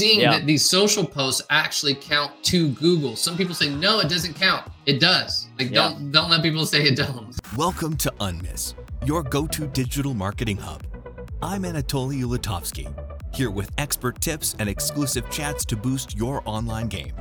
seeing Yeah. that these social posts actually count to Google. Some people say no, it doesn't count. It does. Like Yeah. don't don't let people say it don't. Welcome to Unmiss, your go to digital marketing hub. I'm Anatoly Ulatovsky, here with expert tips and exclusive chats to boost your online game.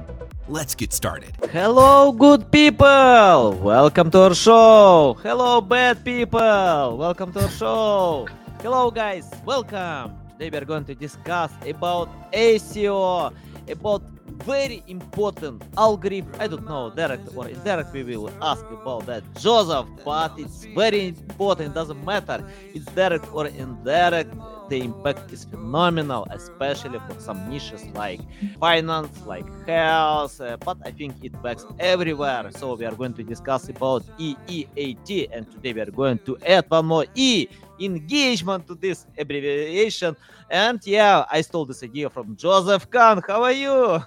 Let's get started. Hello, good people! Welcome to our show! Hello, bad people! Welcome to our show! Hello, guys! Welcome! Today we are going to discuss about SEO, about very important algorithm. I don't know, direct or indirect. We will ask about that, Joseph. But it's very important. Doesn't matter. It's direct or indirect. The impact is phenomenal, especially for some niches like finance, like health. uh, but I think it works everywhere. So we are going to discuss about EEAT, and today we are going to add one more E engagement to this abbreviation. And yeah, I stole this idea from Joseph Kahn. How are you?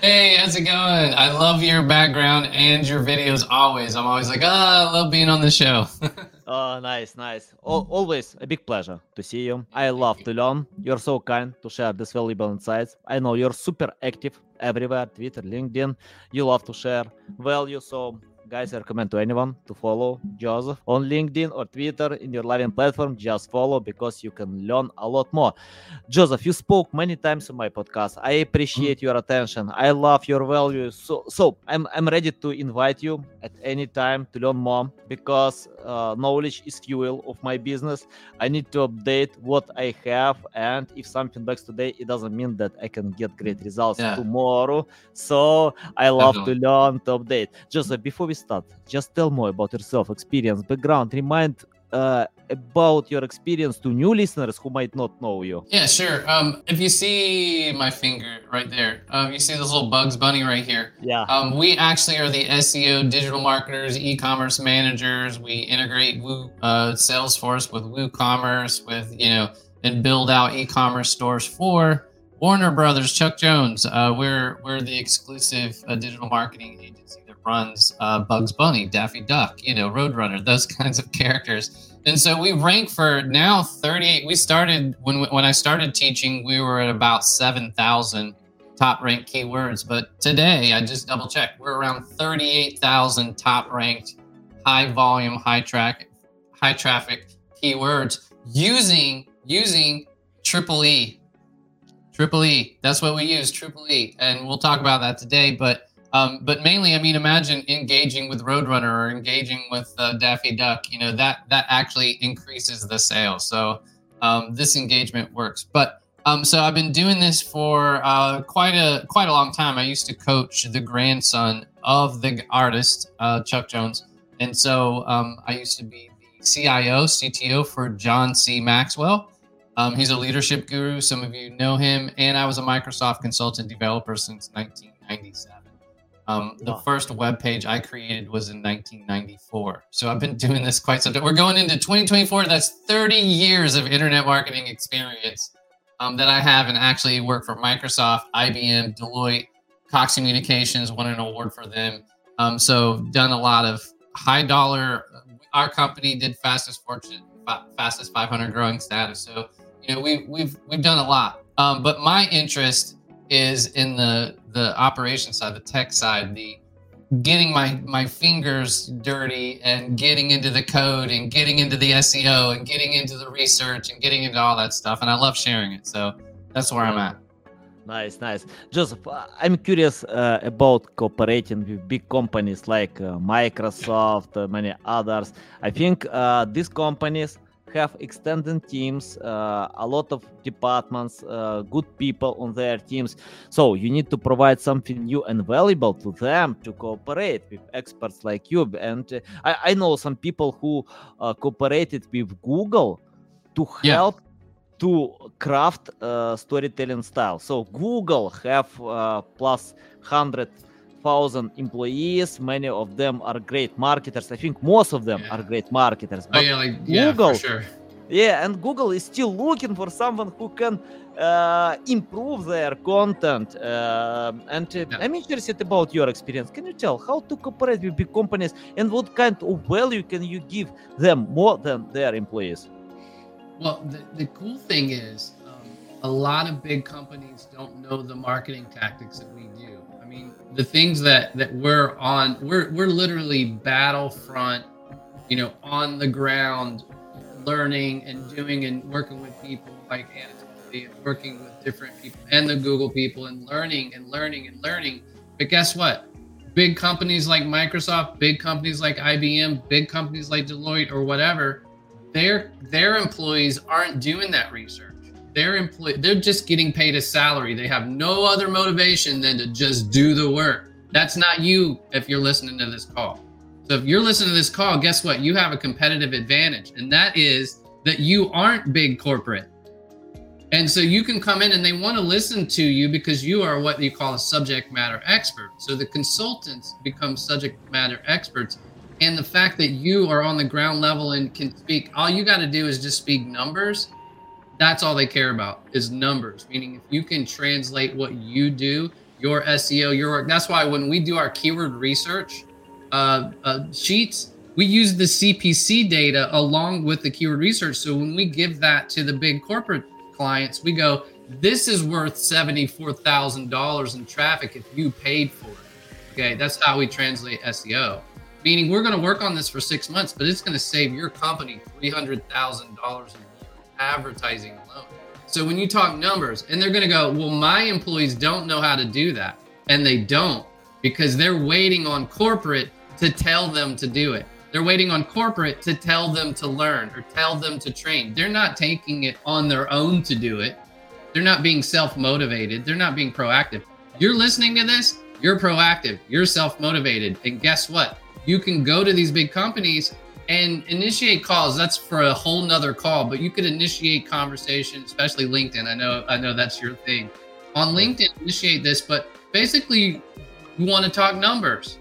Hey, how's it going? I love your background and your videos always. I'm always like, oh, I love being on the show. Oh, nice, nice. Al always a big pleasure to see you. I love to learn. You're so kind to share these valuable insights. I know you're super active everywhere Twitter, LinkedIn. You love to share value. So, guys, I recommend to anyone to follow Joseph on LinkedIn or Twitter in your loving platform. Just follow because you can learn a lot more. Joseph, you spoke many times on my podcast. I appreciate your attention. I love your values. So, so I'm I'm ready to invite you at any time to learn more because uh, knowledge is fuel of my business. I need to update what I have, and if something works today, it doesn't mean that I can get great results Yeah. tomorrow. So I love to learn to update. Joseph, before we start, just tell more about yourself, experience, background. Remind uh, about your experience to new listeners who might not know you. yeah, sure. Um, if you see my finger right there, um, you see this little Bugs Bunny right here. Yeah. Um, we actually are the SEO digital marketers, e-commerce managers. We integrate Woo uh, Salesforce with WooCommerce, with you know, and build out e-commerce stores for Warner Brothers, Chuck Jones. Uh, we're we're the exclusive uh, digital marketing agency runs uh, Bugs Bunny, Daffy Duck, you know, Roadrunner, those kinds of characters. And so we rank for now 38. We started when when I started teaching, we were at about 7,000 top ranked keywords. But today, I just double checked, we're around 38,000 top ranked, high volume, high track, high traffic keywords using using triple E. Triple E. That's what we use, triple E, and we'll talk about that today. But um, but mainly, I mean, imagine engaging with Roadrunner or engaging with uh, Daffy Duck. You know that that actually increases the sale. So um, this engagement works. But um, so I've been doing this for uh, quite a quite a long time. I used to coach the grandson of the artist uh, Chuck Jones, and so um, I used to be the CIO CTO for John C. Maxwell. Um, he's a leadership guru. Some of you know him, and I was a Microsoft consultant developer since 1997. Um, the first web page I created was in 1994. So I've been doing this quite some time. We're going into 2024. That's 30 years of internet marketing experience um, that I have and actually work for Microsoft, IBM, Deloitte, Cox Communications, won an award for them. Um, so done a lot of high dollar. Our company did fastest fortune, fastest 500 growing status. So you know we we've we've done a lot. Um, but my interest is in the the operation side, the tech side, the getting my my fingers dirty and getting into the code and getting into the SEO and getting into the research and getting into all that stuff. And I love sharing it. So that's where I'm at. Nice, nice. Joseph, I'm curious uh, about cooperating with big companies like uh, Microsoft, uh, many others. I think uh, these companies have extended teams, uh, a lot of departments, uh, good people on their teams. So you need to provide something new and valuable to them to cooperate with experts like you. And uh, I, I know some people who uh, cooperated with Google to Yeah. help to craft uh, storytelling style. So Google have uh, plus hundred thousand employees. Many of them are great marketers. I think most of them Yeah. are great marketers. Oh yeah, like yeah, Google. sure. yeah, and Google is still looking for someone who can uh, improve their content. Um and uh, Yeah. I'm interested about your experience. Can you tell how to cooperate with big companies and what kind of value can you give them more than their employees? Well, the, the cool thing is, um, a lot of big companies don't know the marketing tactics that we do. I mean, the things that that we're on, we're we're literally battlefront, you know, on the ground, learning and doing and working with people like Anatoly and working with different people and the Google people and learning and learning and learning. But guess what? Big companies like Microsoft, big companies like IBM, big companies like Deloitte or whatever, their their employees aren't doing that research. Their employee they're just getting paid a salary. They have no other motivation than to just do the work. That's not you if you're listening to this call. So if you're listening to this call, guess what? You have a competitive advantage, and that is that you aren't big corporate. And so you can come in and they want to listen to you because you are what you call a subject matter expert. So the consultants become subject matter experts. And the fact that you are on the ground level and can speak, all you got to do is just speak numbers. That's all they care about is numbers. Meaning, if you can translate what you do, your SEO, your work. That's why when we do our keyword research uh, uh, sheets, we use the CPC data along with the keyword research. So when we give that to the big corporate clients, we go, this is worth $74,000 in traffic if you paid for it. Okay, that's how we translate SEO. Meaning we're going to work on this for six months, but it's going to save your company $300,000 a year advertising alone. So when you talk numbers, and they're going to go, well, my employees don't know how to do that. And they don't because they're waiting on corporate to tell them to do it. They're waiting on corporate to tell them to learn or tell them to train. They're not taking it on their own to do it. They're not being self motivated. They're not being proactive. You're listening to this, you're proactive, you're self motivated. And guess what? You can go to these big companies and initiate calls. That's for a whole nother call, but you could initiate conversation, especially LinkedIn. I know, I know that's your thing. On LinkedIn, initiate this, but basically, you want to talk numbers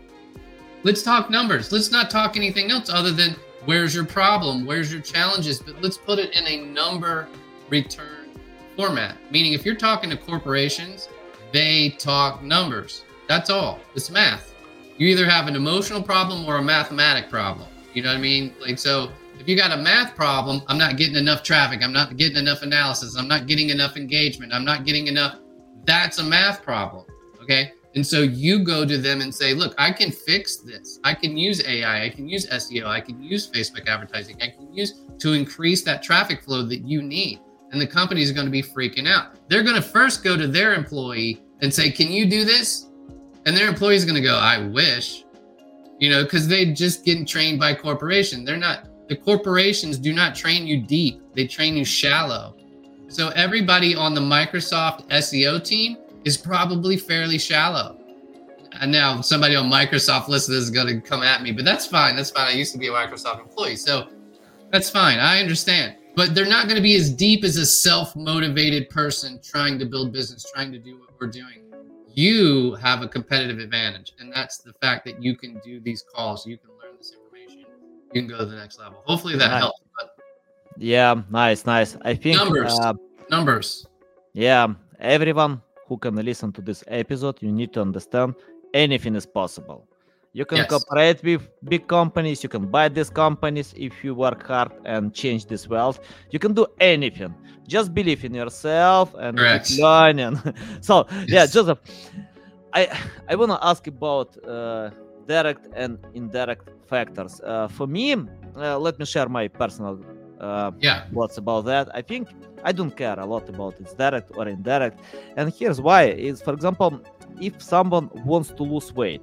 Let's talk numbers. Let's not talk anything else other than where's your problem, where's your challenges, but let's put it in a number return format. Meaning, if you're talking to corporations, they talk numbers. That's all. It's math. You either have an emotional problem or a mathematic problem. You know what I mean? Like, so if you got a math problem, I'm not getting enough traffic. I'm not getting enough analysis. I'm not getting enough engagement. I'm not getting enough. That's a math problem. Okay. And so you go to them and say, look, I can fix this. I can use AI. I can use SEO. I can use Facebook advertising. I can use to increase that traffic flow that you need. And the company is going to be freaking out. They're going to first go to their employee and say, can you do this? And their employee is going to go, I wish, you know, because they just getting trained by corporation. They're not, the corporations do not train you deep. They train you shallow. So everybody on the Microsoft SEO team is probably fairly shallow. And now somebody on Microsoft listen is going to come at me, but that's fine. That's fine. I used to be a Microsoft employee, so that's fine. I understand. But they're not going to be as deep as a self-motivated person trying to build business, trying to do what we're doing. You have a competitive advantage, and that's the fact that you can do these calls. You can learn this information. You can go to the next level. Hopefully that nice. helps. But yeah, nice, nice. I think numbers, uh, numbers. Yeah, everyone who can listen to this episode, you need to understand anything is possible. You can yes. cooperate with big companies, you can buy these companies if you work hard and change this wealth. You can do anything. Just believe in yourself and keep learning. so, yes. yeah, Joseph, I I want to ask about uh, direct and indirect factors. Uh, for me, uh, let me share my personal uh, yeah what's about that i think i don't care a lot about it's direct or indirect and here's why is for example if someone wants to lose weight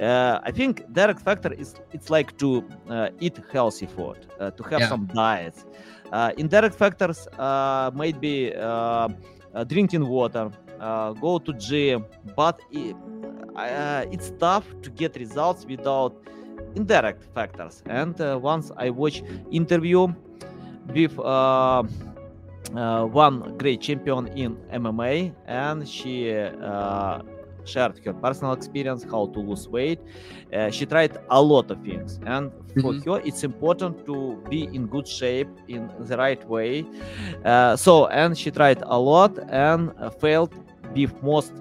uh, I think direct factor is it's like to uh, eat healthy food, uh, to have yeah. some diets. Uh, indirect factors uh, might be uh, drinking water, go to gym, but it, it's tough to get results without indirect factors. And once I watch interview with one great champion in MMA, and she uh, shared her personal experience how to lose weight. Uh, she tried a lot of things, and for mm-hmm. her, it's important to be in good shape in the right way. Uh, so, and she tried a lot and failed with most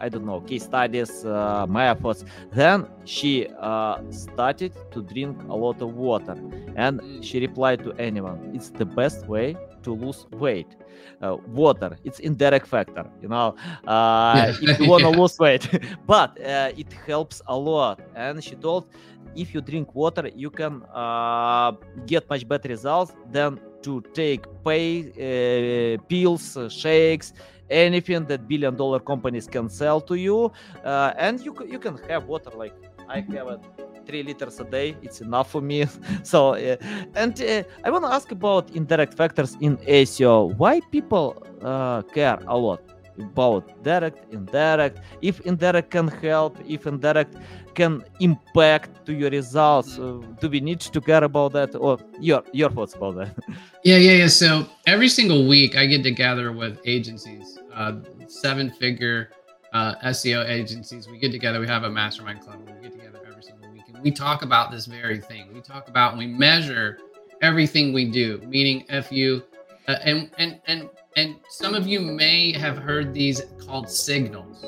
I don't know, case studies, uh, methods. Then she uh, started to drink a lot of water, and she replied to anyone, "It's the best way to lose weight. Uh, water, it's indirect factor, you know. Uh, if you want to lose weight, but uh, it helps a lot." And she told, if you drink water, you can uh, get much better results than to take pay uh, pills, uh, shakes, anything that billion dollar companies can sell to you, uh, and you you can have water like I have it three liters a day. It's enough for me. so, uh, and uh, I want to ask about indirect factors in SEO. Why people uh, care a lot about direct, indirect? If indirect can help, if indirect can impact to your results, uh, do we need to care about that? Or your your thoughts about that? Yeah, yeah, yeah. So every single week, I get together with agencies, uh, seven figure uh, SEO agencies. We get together, we have a mastermind club, we get together every single week, and we talk about this very thing. We talk about and we measure everything we do, meaning FU. Uh, and, and, and, and some of you may have heard these called signals.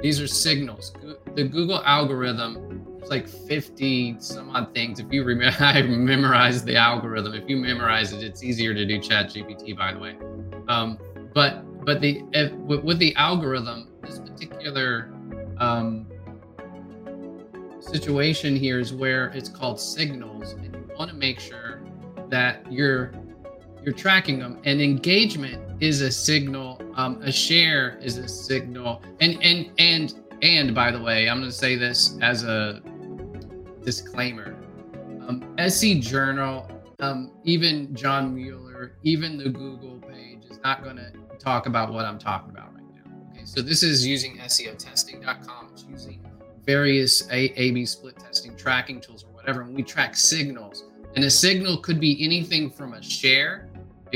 These are signals. The Google algorithm it's like 50 some odd things. If you remember, I memorized the algorithm. If you memorize it, it's easier to do Chat GPT, by the way. Um, but but the if, with, the algorithm, this particular um, situation here is where it's called signals, and you want to make sure that you're you're tracking them. And engagement is a signal. Um, a share is a signal. And and and and by the way, I'm going to say this as a disclaimer. Um, SC Journal, um, even John Mueller, even the Google page is not going to talk about what I'm talking about right now. Okay, so this is using SEOtesting.com. It's using various A- A/B split testing tracking tools or whatever, and we track signals. And a signal could be anything from a share,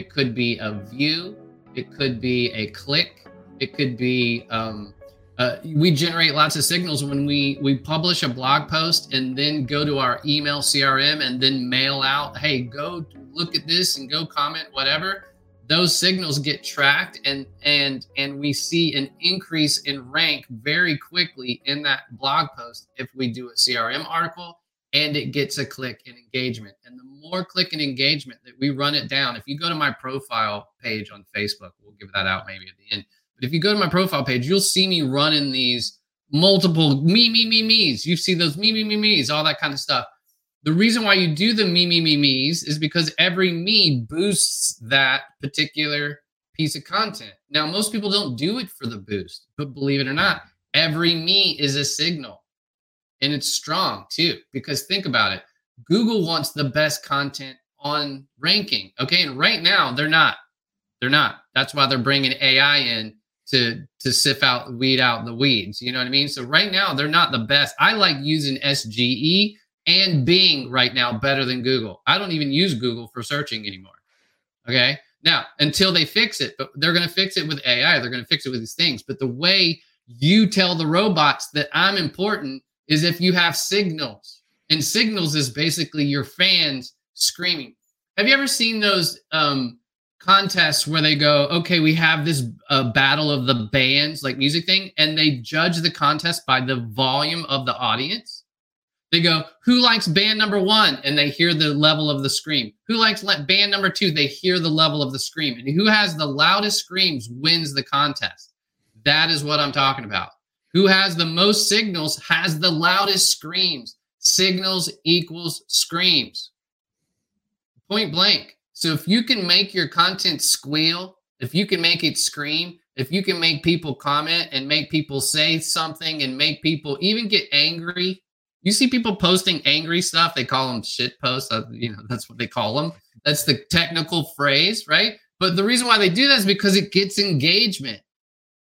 it could be a view, it could be a click, it could be um, uh, we generate lots of signals when we we publish a blog post and then go to our email crm and then mail out hey go look at this and go comment whatever. Those signals get tracked and and and we see an increase in rank very quickly in that blog post if we do a crm article and it gets a click and engagement and the more click and engagement that we run it down if you go to my profile page on facebook we'll give that out maybe at the end but if you go to my profile page, you'll see me running these multiple me, me, me, me's. You see those me, me, me, me's, all that kind of stuff. The reason why you do the me, me, me, me's is because every me boosts that particular piece of content. Now, most people don't do it for the boost, but believe it or not, every me is a signal. And it's strong too, because think about it. Google wants the best content on ranking. Okay. And right now, they're not. They're not. That's why they're bringing AI in to to sift out weed out the weeds you know what i mean so right now they're not the best i like using sge and bing right now better than google i don't even use google for searching anymore okay now until they fix it but they're going to fix it with ai they're going to fix it with these things but the way you tell the robots that i'm important is if you have signals and signals is basically your fans screaming have you ever seen those um contests where they go, okay, we have this uh, battle of the bands, like music thing, and they judge the contest by the volume of the audience. They go, who likes band number one? And they hear the level of the scream. Who likes band number two? They hear the level of the scream. And who has the loudest screams wins the contest. That is what I'm talking about. Who has the most signals has the loudest screams. Signals equals screams. Point blank. So if you can make your content squeal, if you can make it scream, if you can make people comment and make people say something and make people even get angry, you see people posting angry stuff. They call them shit posts. You know, that's what they call them. That's the technical phrase, right? But the reason why they do that is because it gets engagement.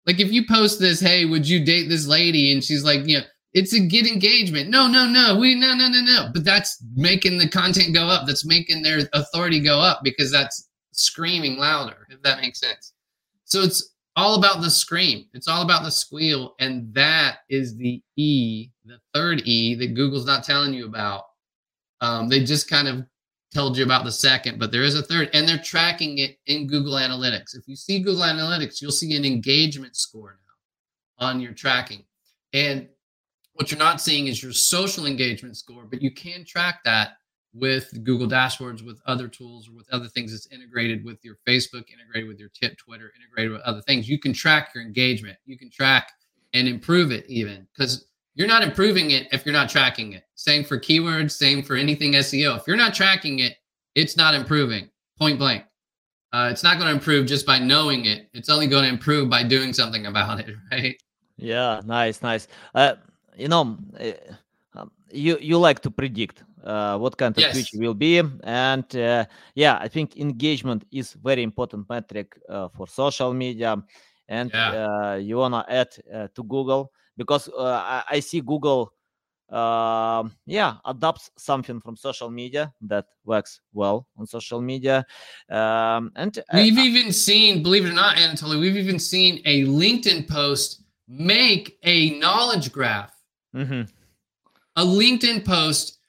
Like if you post this, hey, would you date this lady? And she's like, you know, it's a get engagement. No, no, no. We no, no, no, no. But that's making the content go up. That's making their authority go up because that's screaming louder, if that makes sense. So it's all about the scream. It's all about the squeal. And that is the E, the third E that Google's not telling you about. Um, they just kind of told you about the second, but there is a third, and they're tracking it in Google Analytics. If you see Google Analytics, you'll see an engagement score now. on your tracking. And what you're not seeing is your social engagement score, but you can track that with Google Dashboards, with other tools, or with other things that's integrated with your Facebook, integrated with your tip, Twitter, integrated with other things. You can track your engagement. You can track and improve it even because you're not improving it if you're not tracking it. Same for keywords, same for anything SEO. If you're not tracking it, it's not improving. Point blank. Uh, it's not going to improve just by knowing it. It's only going to improve by doing something about it, right? Yeah, nice, nice. Uh, you know, uh, you you like to predict uh, what kind of Yes. future will be, and uh, yeah, I think engagement is very important metric uh, for social media, and Yeah. uh, you wanna add uh, to Google because uh, I, I see Google. yeah adopts something from social media that works well on social media um and I- We've even seen, believe it or not, Anatoly, we've even seen a LinkedIn post make a knowledge graph. Mhm. A LinkedIn post.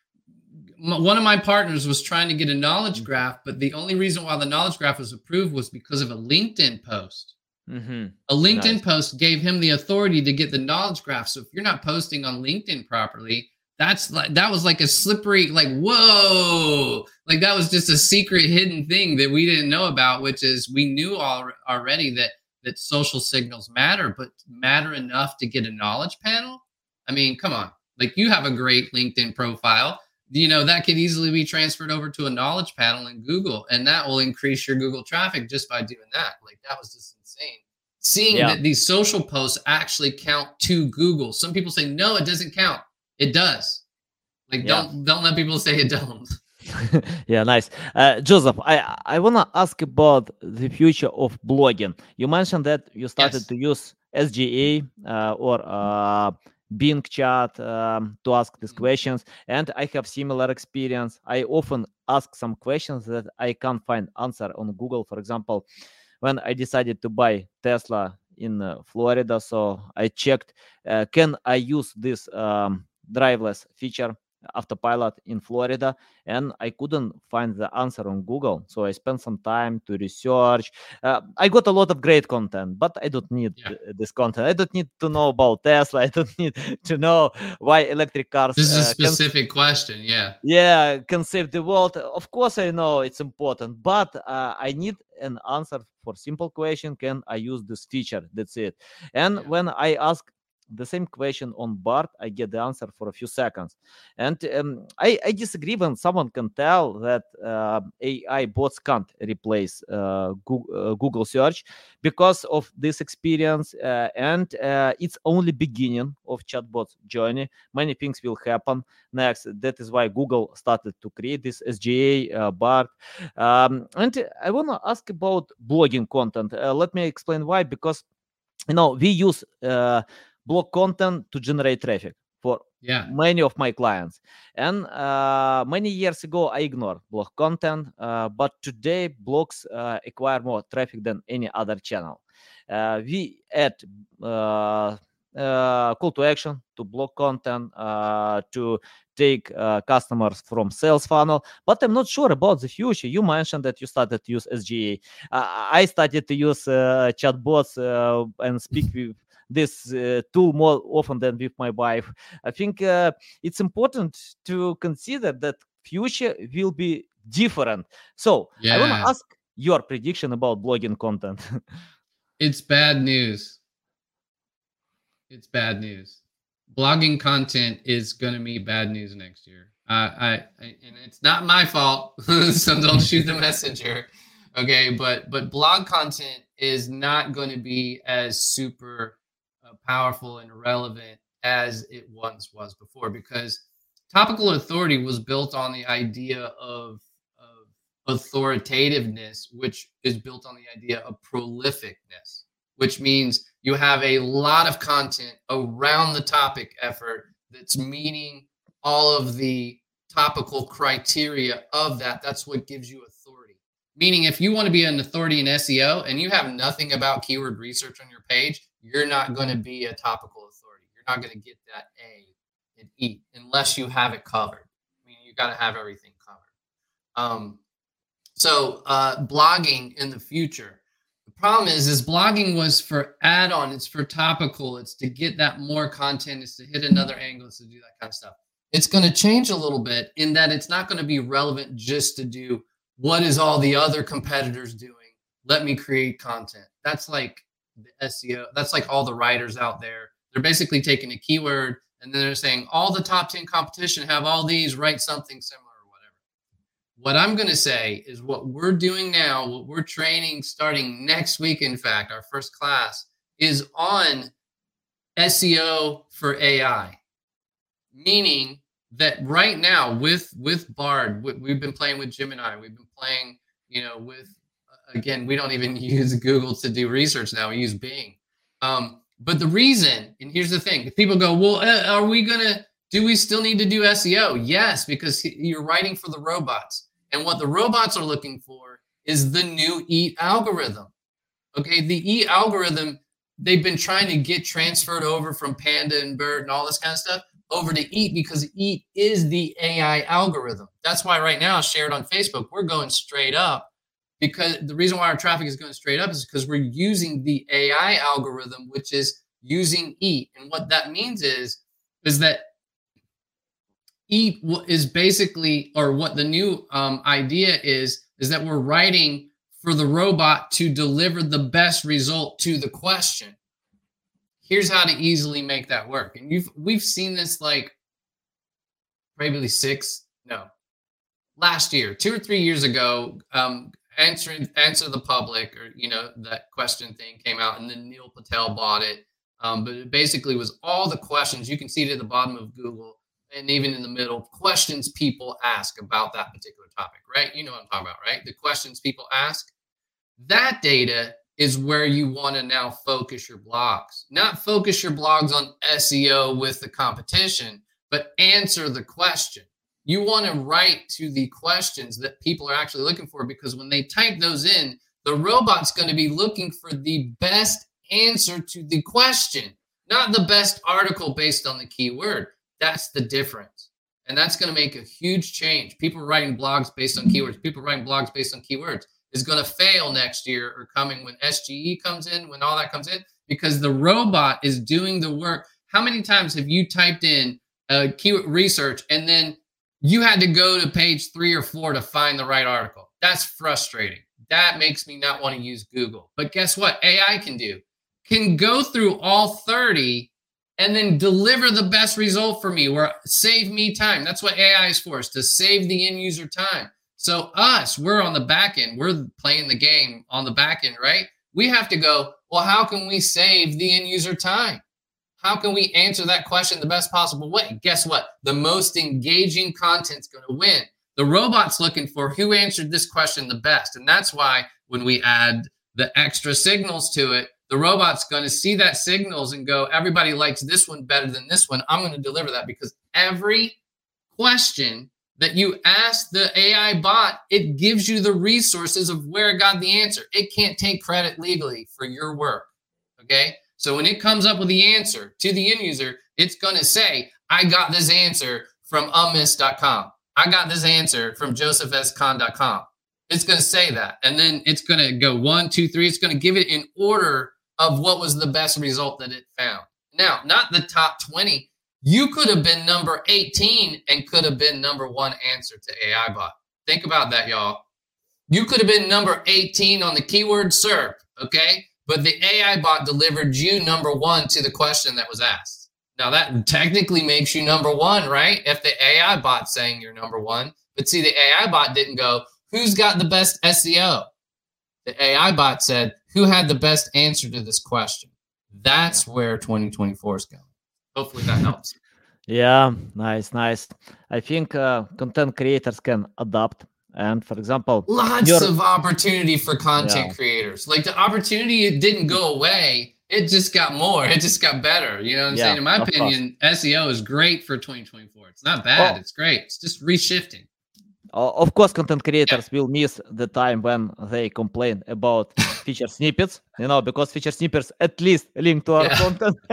One of my partners was trying to get a knowledge graph, but the only reason why the knowledge graph was approved was because of a LinkedIn post. Mhm. A LinkedIn Nice. post gave him the authority to get the knowledge graph. So if you're not posting on LinkedIn properly, that's like that was like a slippery, like whoa, like that was just a secret hidden thing that we didn't know about. Which is we knew all, already that that social signals matter, but matter enough to get a knowledge panel. I mean, come on, like you have a great LinkedIn profile. You know that could easily be transferred over to a knowledge panel in Google, and that will increase your Google traffic just by doing that. Like that was just seeing Yeah. that these social posts actually count to Google. Some people say no, it doesn't count. It does. Like Yeah. don't don't let people say it don't. yeah, nice. Uh, Joseph, I I wanna ask about the future of blogging. You mentioned that you started Yes. to use SGA uh, or uh, Bing Chat um, to ask these Mhm. questions, and I have similar experience. I often ask some questions that I can't find answer on Google. For example, when I decided to buy Tesla in uh, Florida, so I checked, uh, can I use this um, driveless feature autopilot in Florida? and I couldn't find the answer on Google. So I spent some time to research. Uh, I got a lot of great content, but I don't need Yeah. this content. I don't need to know about Tesla. I don't need to know why electric cars. This is a uh, can- specific question. Yeah. yeah, can save the world. Of course, I know it's important, but uh, I need an answer for simple question. Can I use this feature? That's it. And Yeah. when I ask the same question on Bard, I get the answer for a few seconds. And um, I, I disagree when someone can tell that uh, AI bots can't replace uh, Google, uh, Google search because of this experience. Uh, and uh, it's only beginning of chatbot journey. Many things will happen next. That is why Google started to create this SGA Bard. Um, and I want to ask about blogging content. Let me explain why. Because you know we use blog content to generate traffic for Yeah. many of my clients. And uh, many years ago i ignored blog content uh, but today blogs uh, acquire more traffic than any other channel. Uh, we add uh, uh, call to action to blog content uh, to take uh, customers from sales funnel. But i'm not sure about the future. You mentioned that you started to use sga uh, i started to use uh, chatbots uh, and speak with this uh, tool more often than with my wife i think uh, it's important to consider that future will be different so i want to ask your prediction about blogging content It's bad news. It's bad news. Blogging content is going to be bad news next year. Uh, I, I and it's not my fault, so don't shoot the messenger. Okay, but but blog content is not going to be as super powerful and relevant as it once was before because topical authority was built on the idea of of authoritativeness, which is built on the idea of prolificness, which means you have a lot of content around the topic effort that's meeting all of the topical criteria of that. That's what gives you authority. Meaning, if you want to be an authority in SEO and you have nothing about keyword research on your page, you're not going to be a topical authority. You're not going to get that A and E unless you have it covered. I mean, you got to have everything covered. Um, so, uh, blogging in the future, The problem is is blogging was for add-on. It's for topical. It's to get that more content. It's to hit another angle. It's to do that kind of stuff. It's going to change a little bit in that it's not going to be relevant just to do what is all the other competitors doing. Let me create content. That's like the seo that's like all the writers out there they're basically taking a keyword and then they're saying all the top 10 competition have all these write something similar or whatever. what I'm going to say is what we're doing now, what we're training starting next week, in fact, our first class is on SEO for AI, meaning that right now with with Bard, we've been playing with Gemini, we've been playing, you know, with again, we don't even use Google to do research now; we use Bing. Um, but the reason, and here's the thing: people go, "Well, uh, are we gonna?" Do we still need to do SEO? Yes, because you're writing for the robots. And what the robots are looking for is the new EAT algorithm. Okay, the EAT algorithm, they've been trying to get transferred over from Panda and BERT and all this kind of stuff over to EAT because EAT is the AI algorithm. That's why right now, shared on Facebook, we're going straight up because the reason why our traffic is going straight up is because we're using the AI algorithm, which is using EAT. And what that means is, is that eat is basically or what the new um, idea is is that we're writing for the robot to deliver the best result to the question here's how to easily make that work and you've we've seen this like probably six no last year two or three years ago um answering answer the public or you know that question thing came out and then neil patel bought it um, but it basically was all the questions you can see to the bottom of google and even in the middle, questions people ask about that particular topic, right? You know what I'm talking about, right? The questions people ask. That data is where you want to now focus your blogs, not focus your blogs on SEO with the competition, but answer the question. You want to write to the questions that people are actually looking for because when they type those in, the robot's going to be looking for the best answer to the question, not the best article based on the keyword. That's the difference. And that's going to make a huge change. People writing blogs based on keywords, people writing blogs based on keywords is going to fail next year or coming when SGE comes in, when all that comes in, because the robot is doing the work. How many times have you typed in uh, keyword research and then you had to go to page three or four to find the right article? That's frustrating. That makes me not want to use Google. But guess what? AI can do can go through all 30 and then deliver the best result for me or save me time. That's what AI is for, is to save the end user time. So us, we're on the back end, we're playing the game on the back end, right? We have to go, well, how can we save the end user time? How can we answer that question the best possible way? Guess what? The most engaging content's going to win. The robot's looking for who answered this question the best. And that's why when we add the extra signals to it, the robot's going to see that signals and go, everybody likes this one better than this one. I'm going to deliver that because every question that you ask the AI bot, it gives you the resources of where it got the answer. It can't take credit legally for your work. Okay. So when it comes up with the answer to the end user, it's going to say, I got this answer from unmiss.com. I got this answer from josephscon.com. It's going to say that. And then it's going to go one, two, three. It's going to give it in order of what was the best result that it found. Now, not the top 20. You could have been number 18 and could have been number one answer to AI bot. Think about that, y'all. You could have been number 18 on the keyword SERP, okay? But the AI bot delivered you number one to the question that was asked. Now, that technically makes you number one, right? If the AI bot saying you're number one. But see, the AI bot didn't go, who's got the best SEO? The AI bot said, who had the best answer to this question? That's where 2024 is going. Hopefully that helps. Yeah, nice, nice. I think uh, content creators can adapt. And for example, lots of opportunity for content yeah. creators. Like the opportunity it didn't go away, it just got more. It just got better. You know what I'm yeah, saying? In my opinion, course. SEO is great for 2024. It's not bad. Oh. It's great. It's just reshifting. Of course, content creators will miss the time when they complain about feature snippets, you know, because feature snippets at least link to our Yeah. content.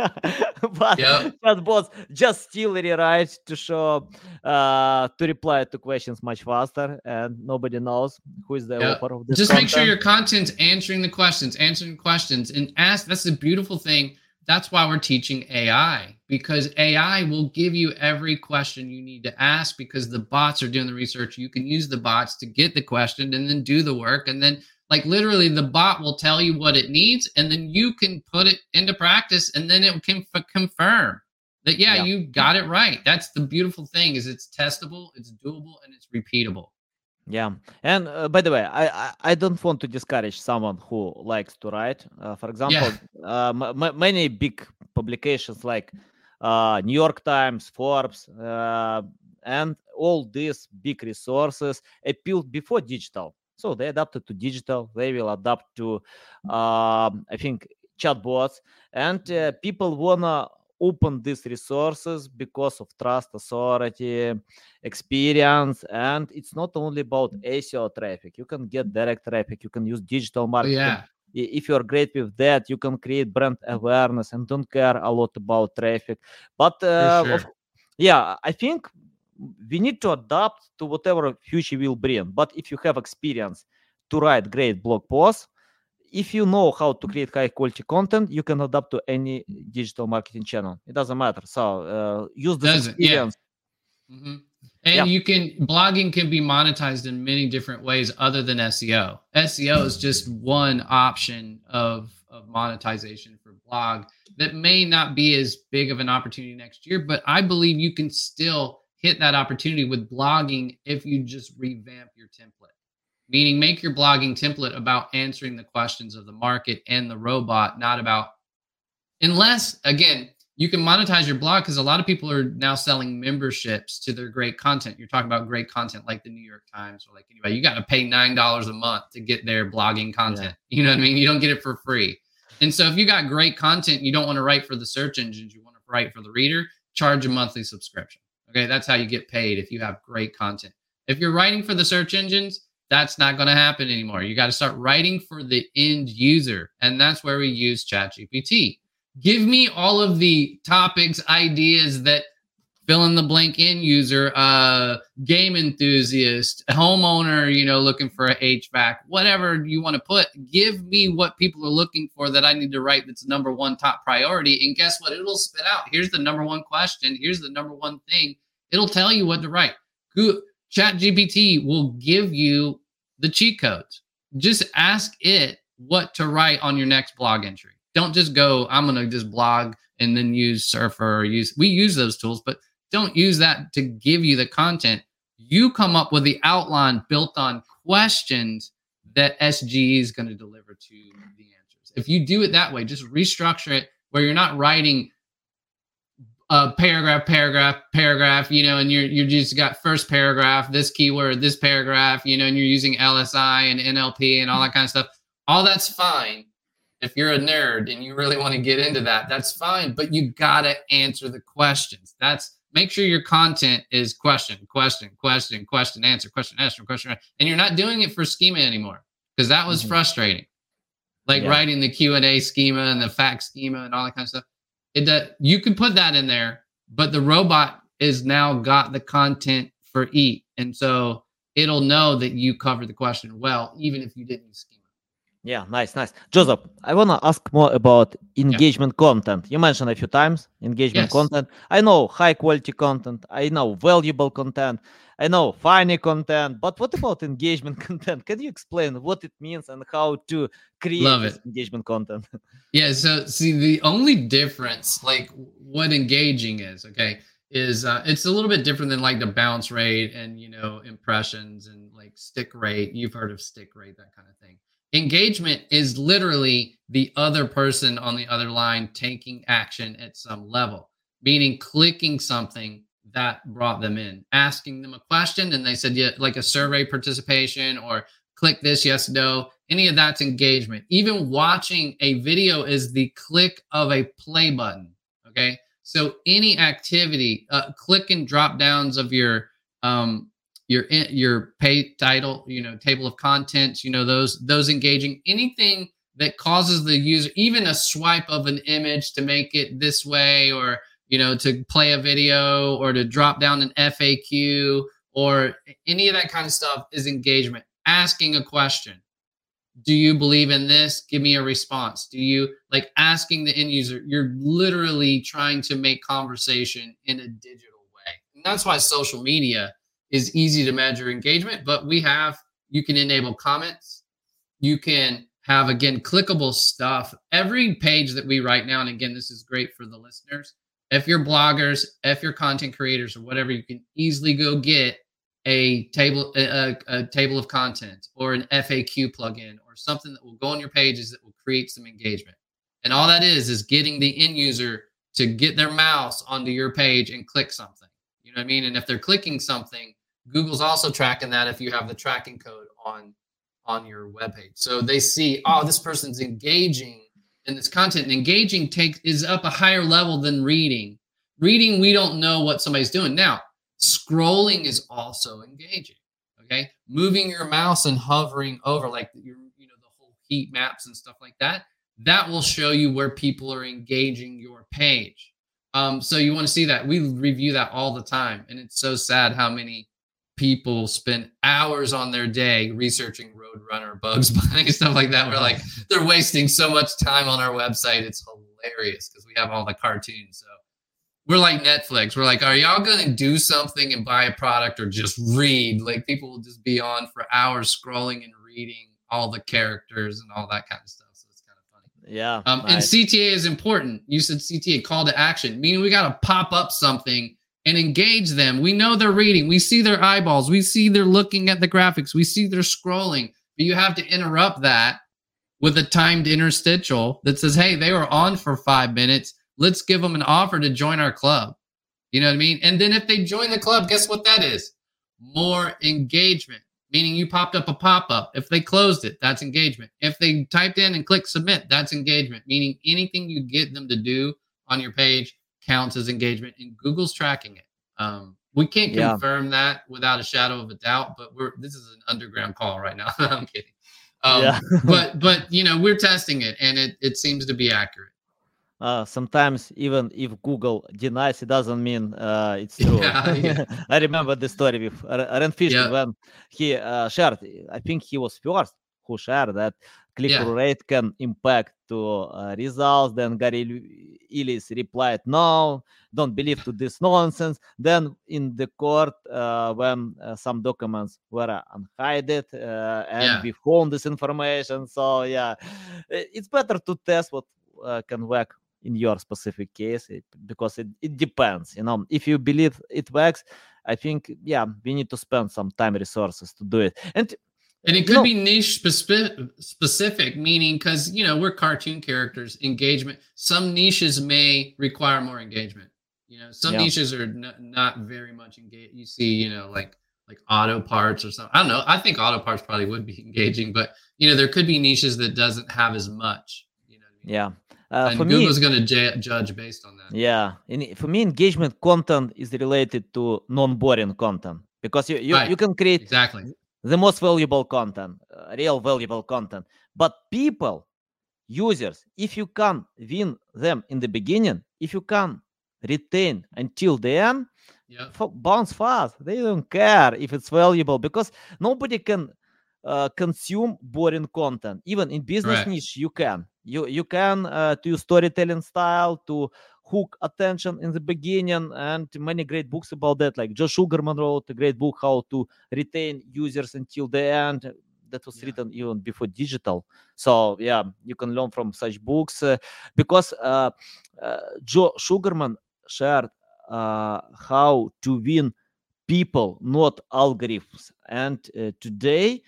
but Yep. chatbots just still rewrite to show, uh, to reply to questions much faster, and nobody knows who is the Yeah. author of this. just make sure your content's answering the questions answering questions and ask that's the beautiful thing that's why we're teaching ai because ai will give you every question you need to ask because the bots are doing the research. You can use the bots to get the question and then do the work. And then like literally the bot will tell you what it needs and then you can put it into practice and then it can f- confirm that yeah, Yeah. you got it right. That's the beautiful thing is it's testable it's doable and it's repeatable Yeah, and uh, by the way, I, I I don't want to discourage someone who likes to write. Uh, for example, uh, m- m- many big publications like uh, New York Times, Forbes, uh, and all these big resources appealed before digital. So they adapted to digital. They will adapt to, um, I think, chatbots, and uh, people wanna open these resources because of trust, authority, experience and it's not only about SEO traffic. You can get direct traffic you can use digital marketing. Yeah. If you're great with that you can create brand awareness and don't care a lot about traffic. But uh, of- yeah i think we need to adapt to whatever future will bring. But if you have experience to write great blog posts if you know how to create high quality content you can adapt to any digital marketing channel it doesn't matter so uh, use this Doesn't, yeah. experience hmm And Yeah. you can blogging can be monetized in many different ways other than SEO. SEO is just one option of of monetization for blog that may not be as big of an opportunity next year, but I believe you can still hit that opportunity with blogging if you just revamp your template. Meaning make your blogging template about answering the questions of the market and the robot, not about unless again you can monetize your blog because a lot of people are now selling memberships to their great content. You're talking about great content like the New York Times or like anybody. You got to pay nine dollars a month to get their blogging content. You know what I mean? You don't get it for free. And so if you got great content, you don't want to write for the search engines, you want to write for the reader, charge a monthly subscription. Okay, that's how you get paid if you have great content. If you're writing for the search engines, that's not going to happen anymore. You got to start writing for the end user, and that's where we use ChatGPT. Give me all of the topics ideas that fill in the blank end user uh game enthusiast homeowner you know looking for a hvac whatever you want to put give me what people are looking for that i need to write that's number one top priority and guess what? It'll spit out. Here's the number one question. Here's the number one thing. It'll tell you what to write. Chat gpt will give you the cheat codes. Just ask it what to write on your next blog entry. Don't just go i'm going to just blog and then use surfer or use we use those tools but don't use that to give you the content. You come up with the outline built on questions that sge is going to deliver to the answers. If you do it that way just restructure it where you're not writing uh, paragraph, paragraph, paragraph, you know, and you're you just got first paragraph, this keyword, this paragraph, you know, and you're using LSI and NLP and all that kind of stuff. All that's fine. If you're a nerd and you really want to get into that, that's fine. But you gotta answer the questions. That's make sure your content is question, question, question, question, answer, question, answer, question, and you're not doing it for schema anymore because that was Mhm. frustrating. Like Yeah. writing the Q and A schema and the fact schema and all that kind of stuff it that you could put that in there, but the robot is now got the content for eat, and so it'll know that you covered the question well, even if you didn't use schema. Yeah, nice, nice. Joseph, I want to ask more about engagement content. You mentioned a few times engagement Yes. content. I know high quality content. I know valuable content. I know funny content. But what about engagement content? Can you explain what it means and how to create engagement content? Yeah. So see, the only difference, like what engaging is, okay, is uh, it's a little bit different than like the bounce rate and you know impressions and like stick rate. You've heard of stick rate, that kind of thing. Engagement is literally the other person on the other line taking action at some level, meaning clicking something that brought them in, asking them a question, and they said, yeah, like a survey participation or click this, yes, no. Any of that's engagement. Even watching a video is the click of a play button. Okay. So any activity, uh, click and drop downs of your um, your your pay title, you know, table of contents, you know, those those engaging anything that causes the user even a swipe of an image to make it this way or you know to play a video or to drop down an FAQ or any of that kind of stuff is engagement. Asking a question. Do you believe in this? Give me a response. Do you like asking the end user? You're literally trying to make conversation in a digital way. And that's why social media is easy to measure engagement, but we have you can enable comments. You can have again clickable stuff. Every page that we write now, and again, this is great for the listeners. If you're bloggers, if you're content creators or whatever, you can easily go get a table a, a, table of content or an FAQ plugin or something that will go on your pages that will create some engagement. And all that is is getting the end user to get their mouse onto your page and click something. You know what I mean? And if they're clicking something, Google's also tracking that if you have the tracking code on on your webpage. So they see, oh, this person's engaging in this content. And engaging takes is up a higher level than reading. Reading, we don't know what somebody's doing. Now, scrolling is also engaging. Okay. Moving your mouse and hovering over like your, you know, the whole heat maps and stuff like that. That will show you where people are engaging your page. Um, so you want to see that. We review that all the time. And it's so sad how many people spend hours on their day researching Roadrunner bugs bunny stuff like that. We're like, they're wasting so much time on our website. It's hilarious because we have all the cartoons. So we're like Netflix. We're like, are y'all going to do something and buy a product or just read? Like people will just be on for hours scrolling and reading all the characters and all that kind of stuff. So it's kind of funny. Yeah. Um, nice. And CTA is important. You said CTA, call to action, meaning we got to pop up something and engage them. We know they're reading. We see their eyeballs. We see they're looking at the graphics. We see they're scrolling. But you have to interrupt that with a timed interstitial that says, hey, they were on for five minutes. Let's give them an offer to join our club. You know what I mean? And then if they join the club, guess what that is? More engagement, meaning you popped up a pop up. If they closed it, that's engagement. If they typed in and clicked submit, that's engagement, meaning anything you get them to do on your page counts as engagement, and Google's tracking it. Um, we can't yeah. confirm that without a shadow of a doubt, but we're this is an underground call right now. I'm kidding. Um, yeah. but but you know we're testing it, and it it seems to be accurate. Uh, sometimes even if Google denies, it doesn't mean uh, it's true. Yeah, yeah. I remember the story with Rand Fishkin when he uh, shared. I think he was first who shared that click-through rate can impact to uh, results. Then Gary Illyes replied, "No, don't believe to this nonsense." Then in the court, uh, when uh, some documents were unhided uh, and yeah. we found this information, so yeah, it's better to test what uh, can work in your specific case it, because it, it depends. You know, if you believe it works, I think yeah, we need to spend some time resources to do it and and it could no. be niche specific, specific meaning because you know we're cartoon characters. Engagement. Some niches may require more engagement. You know, some yeah. niches are n- not very much engaged. You see, you know, like like auto parts or something. I don't know. I think auto parts probably would be engaging, but you know, there could be niches that doesn't have as much. You know. I mean? Yeah. Uh, and for Google's going to j- judge based on that. Yeah, and for me, engagement content is related to non-boring content because you you, right. you can create exactly the most valuable content, uh, real valuable content. But people, users, if you can win them in the beginning, if you can retain until the end, yeah. bounce fast. They don't care if it's valuable because nobody can uh, consume boring content. Even in business right. niche, you can. You you can uh, to storytelling style to hook attention in the beginning and many great books about that like josh sugarman wrote a great book how to retain users until the end that was yeah. written even before digital so yeah you can learn from such books uh, because uh, uh, joe sugarman shared uh, how to win people not algorithms and uh, today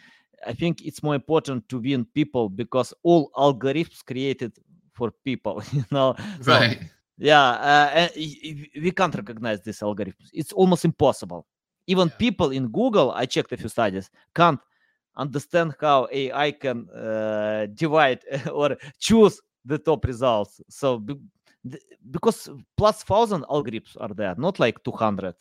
i think it's more important to win people because all algorithms created for people you know so, right yeah, uh, we can't recognize these algorithms. It's almost impossible. Even yeah. people in Google, I checked a few studies, can't understand how AI can uh, divide or choose the top results. So because plus thousand algorithms are there, not like two hundred.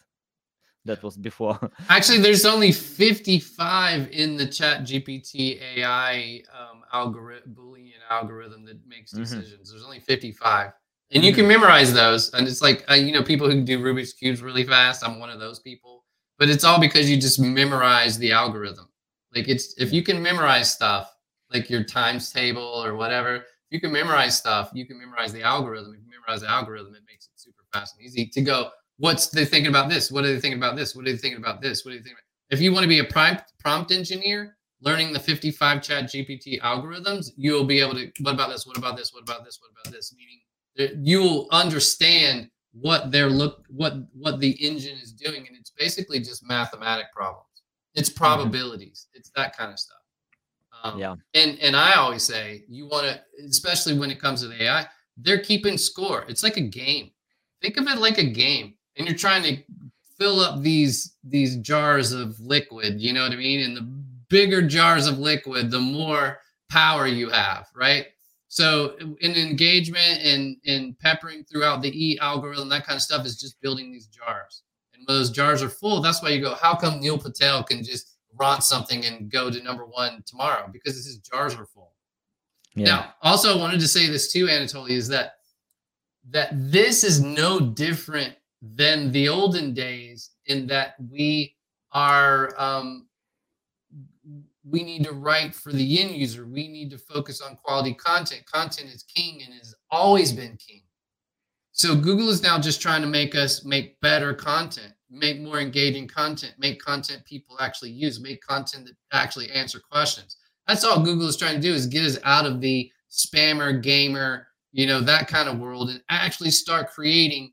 That was before. Actually, there's only 55 in the Chat GPT AI um, algorithm, Boolean algorithm that makes Mhm. decisions. There's only 55, and you can memorize those. And it's like uh, you know, people who do Rubik's cubes really fast. I'm one of those people, but it's all because you just memorize the algorithm. Like it's if you can memorize stuff, like your times table or whatever, if you can memorize stuff, you can memorize the algorithm. If you memorize the algorithm, it makes it super fast and easy to go. What's they thinking about this? What are they thinking about this? What are they thinking about this? What are they thinking? About? If you want to be a prompt prompt engineer, learning the 55 Chat GPT algorithms, you'll be able to. What about this? What about this? What about this? What about this? Meaning, you'll understand what they're look what what the engine is doing, and it's basically just mathematic problems. It's probabilities. It's that kind of stuff. Um, Yeah. And and I always say you want to, especially when it comes to the AI, they're keeping score. It's like a game. Think of it like a game, and you're trying to fill up these these jars of liquid. You know what I mean? And the bigger jars of liquid, the more power you have, right? So in engagement and and peppering throughout the E algorithm, that kind of stuff is just building these jars. And when those jars are full, that's why you go, how come Neil Patel can just rant something and go to number one tomorrow? Because his jars are full. Yeah. Now, also I wanted to say this too, Anatoly, is that that this is no different than the olden days in that we are um, we need to write for the end user. We need to focus on quality content. Content is king and has always been king. So Google is now just trying to make us make better content, make more engaging content, make content people actually use, make content that actually answer questions. That's all Google is trying to do is get us out of the spammer, gamer, you know, that kind of world and actually start creating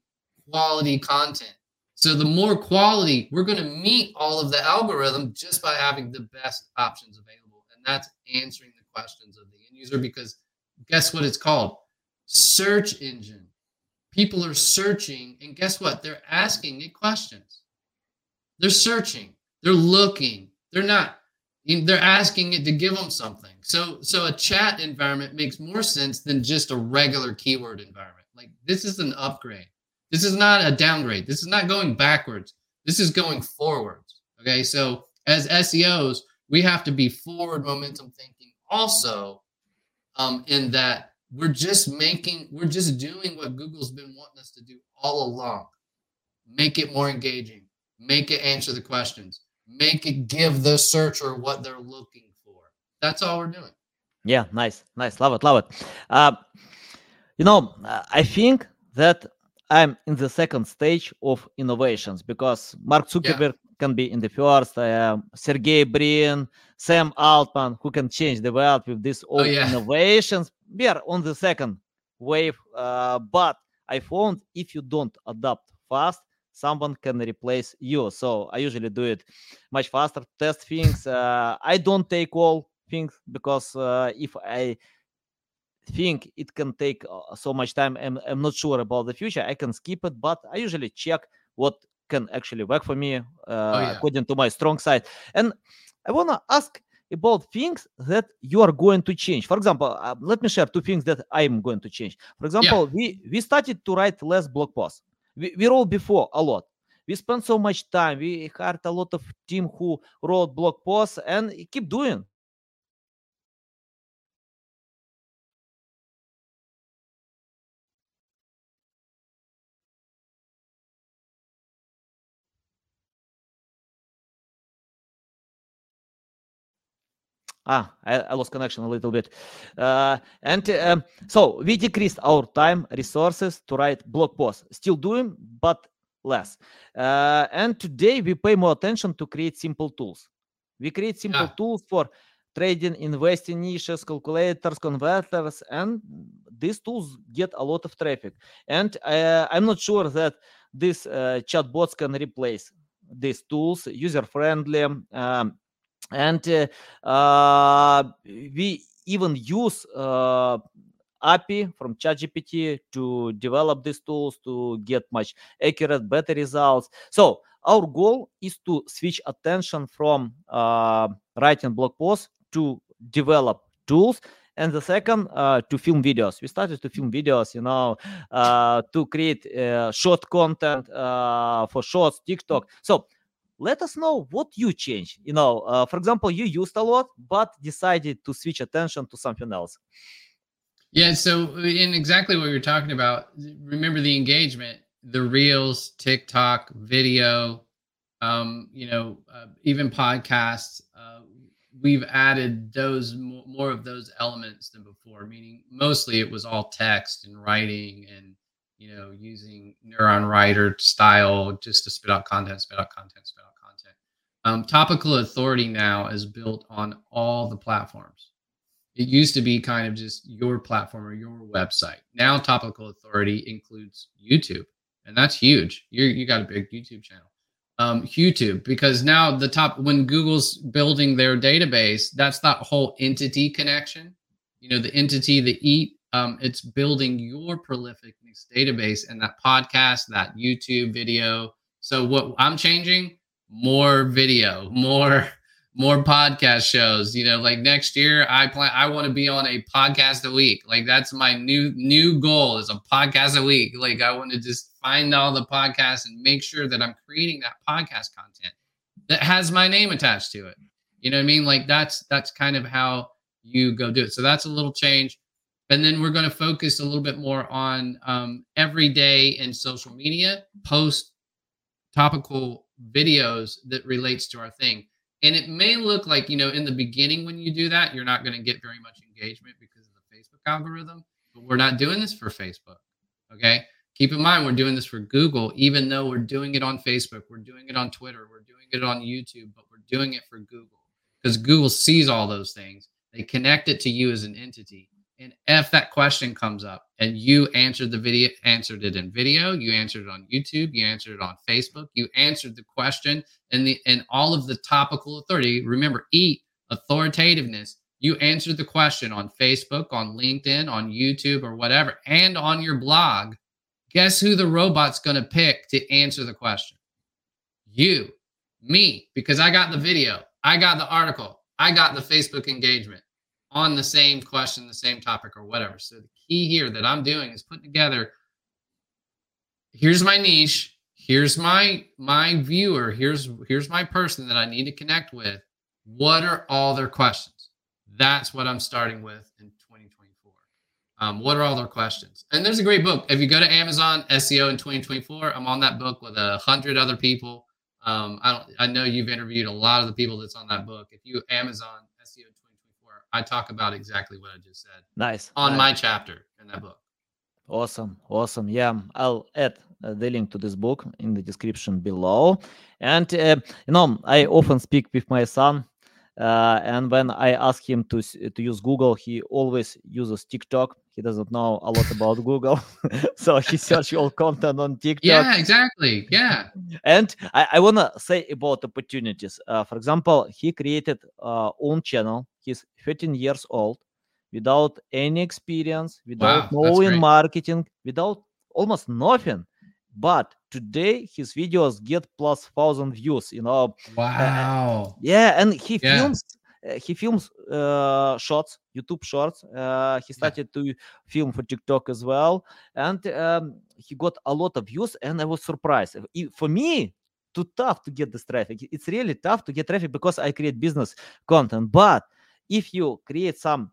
quality content. So the more quality, we're going to meet all of the algorithm just by having the best options available. And that's answering the questions of the end user because guess what it's called? Search engine. People are searching, and guess what? They're asking it questions. They're searching, they're looking, they're not they're asking it to give them something. So so a chat environment makes more sense than just a regular keyword environment. Like this is an upgrade. This is not a downgrade. This is not going backwards. This is going forwards. Okay? So as SEOs, we have to be forward momentum thinking also um, in that we're just making we're just doing what Google's been wanting us to do all along. Make it more engaging. Make it answer the questions make it give the searcher what they're looking for. That's all we're doing. Yeah, nice, nice, love it, love it. Uh, you know, I think that I'm in the second stage of innovations because Mark Zuckerberg can be in the first, uh, Sergey Brin, Sam Altman, who can change the world with these all yeah. innovations. We are on the second wave, uh, but I found if you don't adapt fast, someone can replace you. So I usually do it much faster, test things. Uh, I don't take all things because uh, if I think it can take uh, so much time, I'm, I'm not sure about the future. I can skip it, but I usually check what can actually work for me uh, yeah. according to my strong side. And I want to ask about things that you are going to change. For example, uh, let me share two things that I'm going to change. For example, we we started to write less blog posts. We, we wrote before a lot. We spent so much time. We hired a lot of team who wrote blog posts and keep doing. Ah, I, I lost connection a little bit. Uh, and um, so we decreased our time, resources to write blog posts. Still doing, but less. Uh, and today we pay more attention to create simple tools. We create simple Yeah. tools for trading, investing niches, calculators, converters, and these tools get a lot of traffic. And uh, I'm not sure that these uh, chatbots can replace these tools, user friendly. Um, and uh, we even use uh, API from ChatGPT to develop these tools to get much accurate, better results. So our goal is to switch attention from uh, writing blog posts to develop tools. And the second, uh, to film videos. We started to film videos, you know, uh, to create short content for shorts, TikTok. So let us know what you changed. You know, uh, for example, you used a lot, but decided to switch attention to something else. Yeah. So, in exactly what you're talking about, remember the engagement, the reels, TikTok, video, um, you know, uh, even podcasts. Uh, we've added those more of those elements than before. Meaning, mostly it was all text and writing and you know using NeuronWriter style just to spit out content, spit out content, spit out content. Um, topical authority now is built on all the platforms it used to be kind of just your platform or your website. Now Topical Authority includes YouTube, and that's huge. You you got a big YouTube channel. Um, YouTube because now the top when Google's building their database, that's that whole entity connection. You know, the entity, the eat, um, it's building your prolificness database and that podcast, that YouTube video. So what I'm changing, more video, more more podcast shows. You know like next year i plan i want to be on a podcast a week. Like that's my new new goal is a podcast a week. Like i want to just find all the podcasts and make sure that i'm creating that podcast content that has my name attached to it. You know what i mean? Like that's that's kind of how you go do it. So that's a little change and then we're going to focus a little bit more on um, every day in social media post topical videos that relates to our thing and it may look like, you know, in the beginning when you do that, you're not going to get very much engagement because of the Facebook algorithm, but we're not doing this for Facebook. Okay. Keep in mind, we're doing this for Google, even though we're doing it on Facebook, we're doing it on Twitter, we're doing it on YouTube, but we're doing it for Google because Google sees all those things. They connect it to you as an entity. And if that question comes up and you answered the video, answered it in video, you answered it on YouTube, you answered it on Facebook, you answered the question and the and all of the topical authority. Remember, eat authoritativeness. You answered the question on Facebook, on LinkedIn, on YouTube, or whatever, and on your blog. Guess who the robot's going to pick to answer the question? You, me, because I got the video, I got the article, I got the Facebook engagement on the same question, the same topic, or whatever. So the key here that I'm doing is putting together here's my niche, here's my my viewer, here's here's my person that I need to connect with. What are all their questions? That's what I'm starting with in 2024. Um, what are all their questions? And there's a great book. If you go to Amazon SEO in 2024, I'm on that book with a hundred other people. Um, I don't. I know you've interviewed a lot of the people that's on that book. If you Amazon I talk about exactly what I just said. Nice. On nice. my chapter in that book. Awesome. Awesome. Yeah. I'll add uh, the link to this book in the description below. And, uh, you know, I often speak with my son. Uh, and when I ask him to to use Google, he always uses TikTok. He doesn't know a lot about Google, so he searches all content on TikTok. Yeah, exactly. Yeah. And I, I wanna say about opportunities. Uh, for example, he created uh, own channel he's 13 years old without any experience, without wow, knowing marketing, without almost nothing. But today his videos get plus thousand views. You know. Wow. Uh, yeah, and he yeah. films. Uh, he films uh, shorts, YouTube shorts. Uh, he started yeah. to film for TikTok as well, and um, he got a lot of views. And I was surprised. For me, too tough to get this traffic. It's really tough to get traffic because I create business content, but if you create some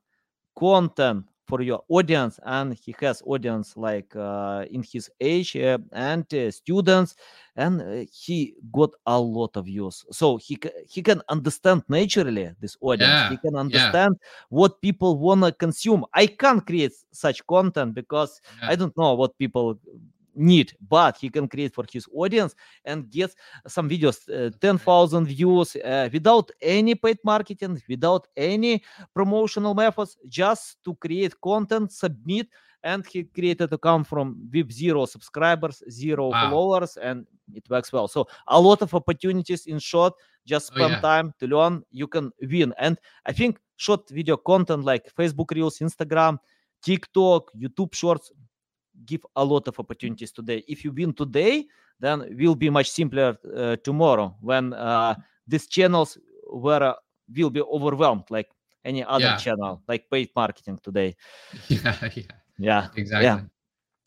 content for your audience and he has audience like uh, in his age uh, and uh, students and uh, he got a lot of views so he he can understand naturally this audience yeah, he can understand yeah. what people want to consume i can't create such content because yeah. i don't know what people need but he can create for his audience and get some videos uh, 10,000 views uh, without any paid marketing without any promotional methods just to create content submit and he created account from with zero subscribers zero wow. followers and it works well so a lot of opportunities in short just oh, spend oh, yeah. time to learn you can win and i think short video content like facebook reels instagram tiktok youtube shorts give a lot of opportunities today. If you win today, then will be much simpler uh, tomorrow when uh, these channels were will be overwhelmed like any other yeah. channel, like paid marketing today. Yeah, yeah, yeah, exactly. Yeah.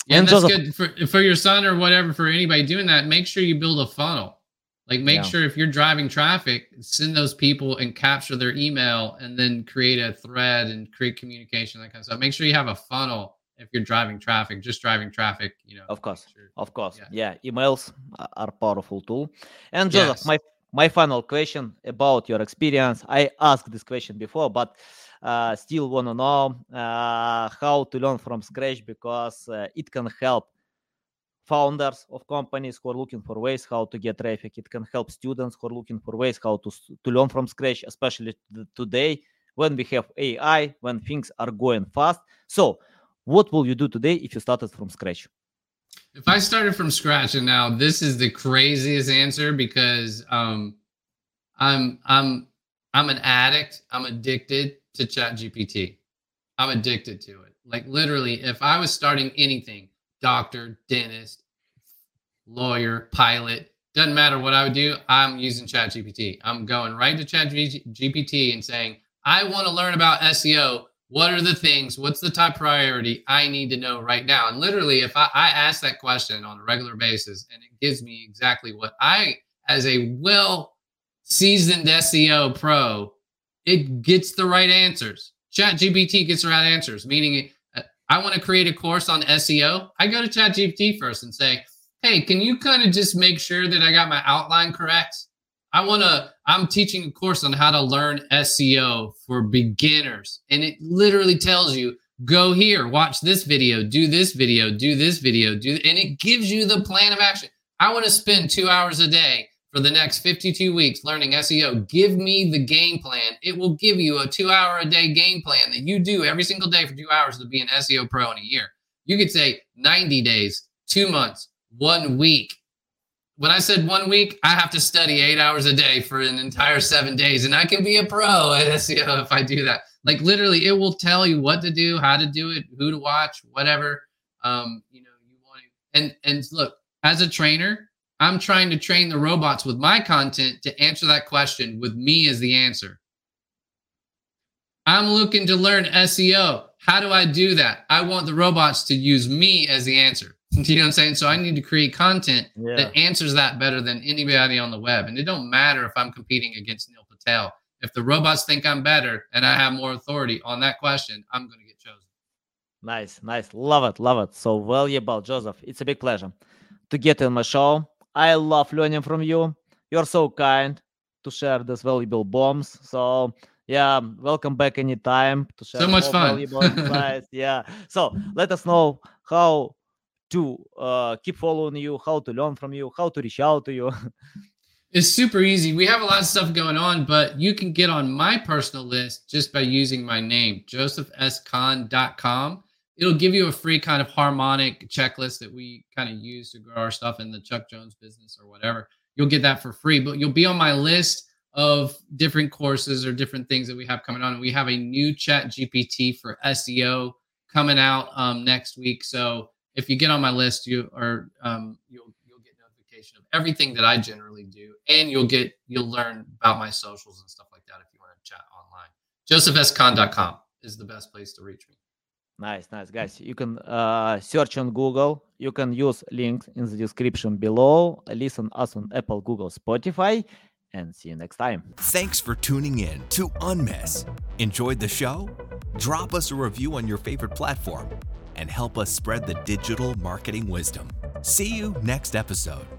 Yeah, and, and that's good for for your son or whatever. For anybody doing that, make sure you build a funnel. Like make Yeah. sure if you're driving traffic, send those people and capture their email and then create a thread and create communication, that kind of stuff. Make sure you have a funnel if you're driving traffic, just driving traffic, you know. Of course. Sure. Of course, Yeah. yeah. Emails a- are powerful tool. And Joseph, Yes. my my final question about your experience. I asked this question before, but uh, still want to know uh, how to learn from scratch because uh, it can help founders of companies who are looking for ways how to get traffic. It can help students who are looking for ways how to to learn from scratch, especially today when we have AI, when things are going fast. So, what will you do today if you started from scratch? If I started from scratch and now this is the craziest answer because um I'm I'm I'm an addict. I'm addicted to chat GPT. I'm addicted to it. Like literally, if I was starting anything, doctor, dentist, lawyer, pilot, doesn't matter what I would do, I'm using chat GPT. I'm going right to chat GPT and saying, I want to learn about SEO. What are the things? What's the top priority I need to know right now? And literally, if I, I ask that question on a regular basis and it gives me exactly what I, as a well seasoned SEO pro, it gets the right answers. Chat GPT gets the right answers, meaning uh, I want to create a course on SEO. I go to Chat GPT first and say, hey, can you kind of just make sure that I got my outline correct? I want to, I'm teaching a course on how to learn SEO for beginners. And it literally tells you, go here, watch this video, do this video, do this video, do, and it gives you the plan of action. I want to spend two hours a day for the next 52 weeks learning SEO. Give me the game plan. It will give you a two hour a day game plan that you do every single day for two hours to be an SEO pro in a year. You could say 90 days, two months, one week. When I said one week, I have to study eight hours a day for an entire seven days, and I can be a pro at SEO if I do that. Like literally, it will tell you what to do, how to do it, who to watch, whatever. Um, you know, you want to. And and look, as a trainer, I'm trying to train the robots with my content to answer that question with me as the answer. I'm looking to learn SEO. How do I do that? I want the robots to use me as the answer. You know what I'm saying? So I need to create content Yeah. that answers that better than anybody on the web. And it don't matter if I'm competing against Neil Patel. If the robots think I'm better and I have more authority on that question, I'm going to get chosen. Nice, nice. Love it, love it. So valuable, Joseph. It's a big pleasure to get in my show. I love learning from you. You're so kind to share these valuable bombs. So yeah, welcome back anytime to share So much fun. Yeah. So let us know how to uh, keep following you, how to learn from you, how to reach out to you. It's super easy. We have a lot of stuff going on, but you can get on my personal list just by using my name, josephscon.com. It'll give you a free kind of harmonic checklist that we kind of use to grow our stuff in the Chuck Jones business or whatever. You'll get that for free, but you'll be on my list of different courses or different things that we have coming on. We have a new chat GPT for SEO coming out um, next week. So if you get on my list, you are um, you'll you'll get notification of everything that I generally do, and you'll get you'll learn about my socials and stuff like that if you want to chat online. JosephSCon.com is the best place to reach me. Nice, nice, guys. You can uh, search on Google. You can use links in the description below. Listen us on Apple, Google, Spotify, and see you next time. Thanks for tuning in to Unmiss. Enjoyed the show? Drop us a review on your favorite platform and help us spread the digital marketing wisdom. See you next episode.